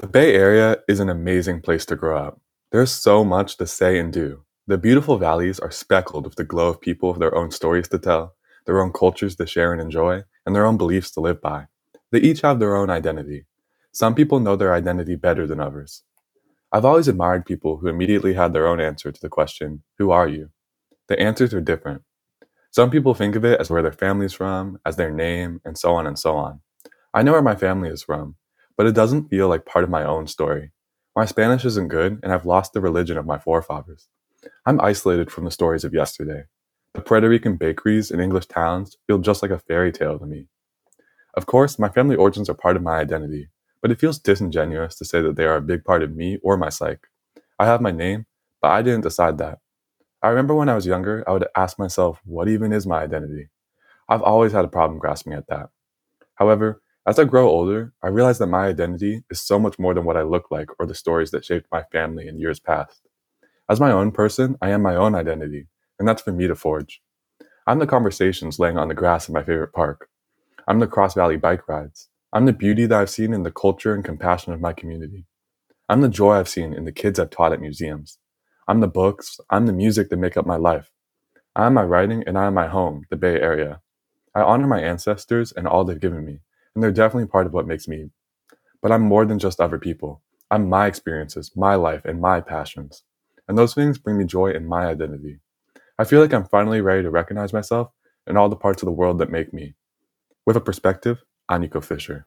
The Bay Area is an amazing place to grow up. There's so much to say and do. The beautiful valleys are speckled with the glow of people with their own stories to tell, their own cultures to share and enjoy, and their own beliefs to live by. They each have their own identity. Some people know their identity better than others. I've always admired people who immediately had their own answer to the question, Who are you? The answers are different. Some people think of it as where their family's from, as their name, and so on and so on. I know where my family is from, but it doesn't feel like part of my own story. My Spanish isn't good, and I've lost the religion of my forefathers. I'm isolated from the stories of yesterday. The Puerto Rican bakeries and English towns feel just like a fairy tale to me. Of course, my family origins are part of my identity, but it feels disingenuous to say that they are a big part of me or my psyche. I have my name, but I didn't decide that. I remember when I was younger, I would ask myself, what even is my identity? I've always had a problem grasping at that. However, as I grow older, I realize that my identity is so much more than what I look like or the stories that shaped my family in years past. As my own person, I am my own identity, and that's for me to forge. I'm the conversations laying on the grass in my favorite park. I'm the cross valley bike rides. I'm the beauty that I've seen in the culture and compassion of my community. I'm the joy I've seen in the kids I've taught at museums. I'm the books, I'm the music that make up my life. I am my writing and I am my home, the Bay Area. I honor my ancestors and all they've given me and they're definitely part of what makes me. But I'm more than just other people. I'm my experiences, my life, and my passions. And those things bring me joy in my identity. I feel like I'm finally ready to recognize myself and all the parts of the world that make me. With a perspective, I'm Nico Fischer.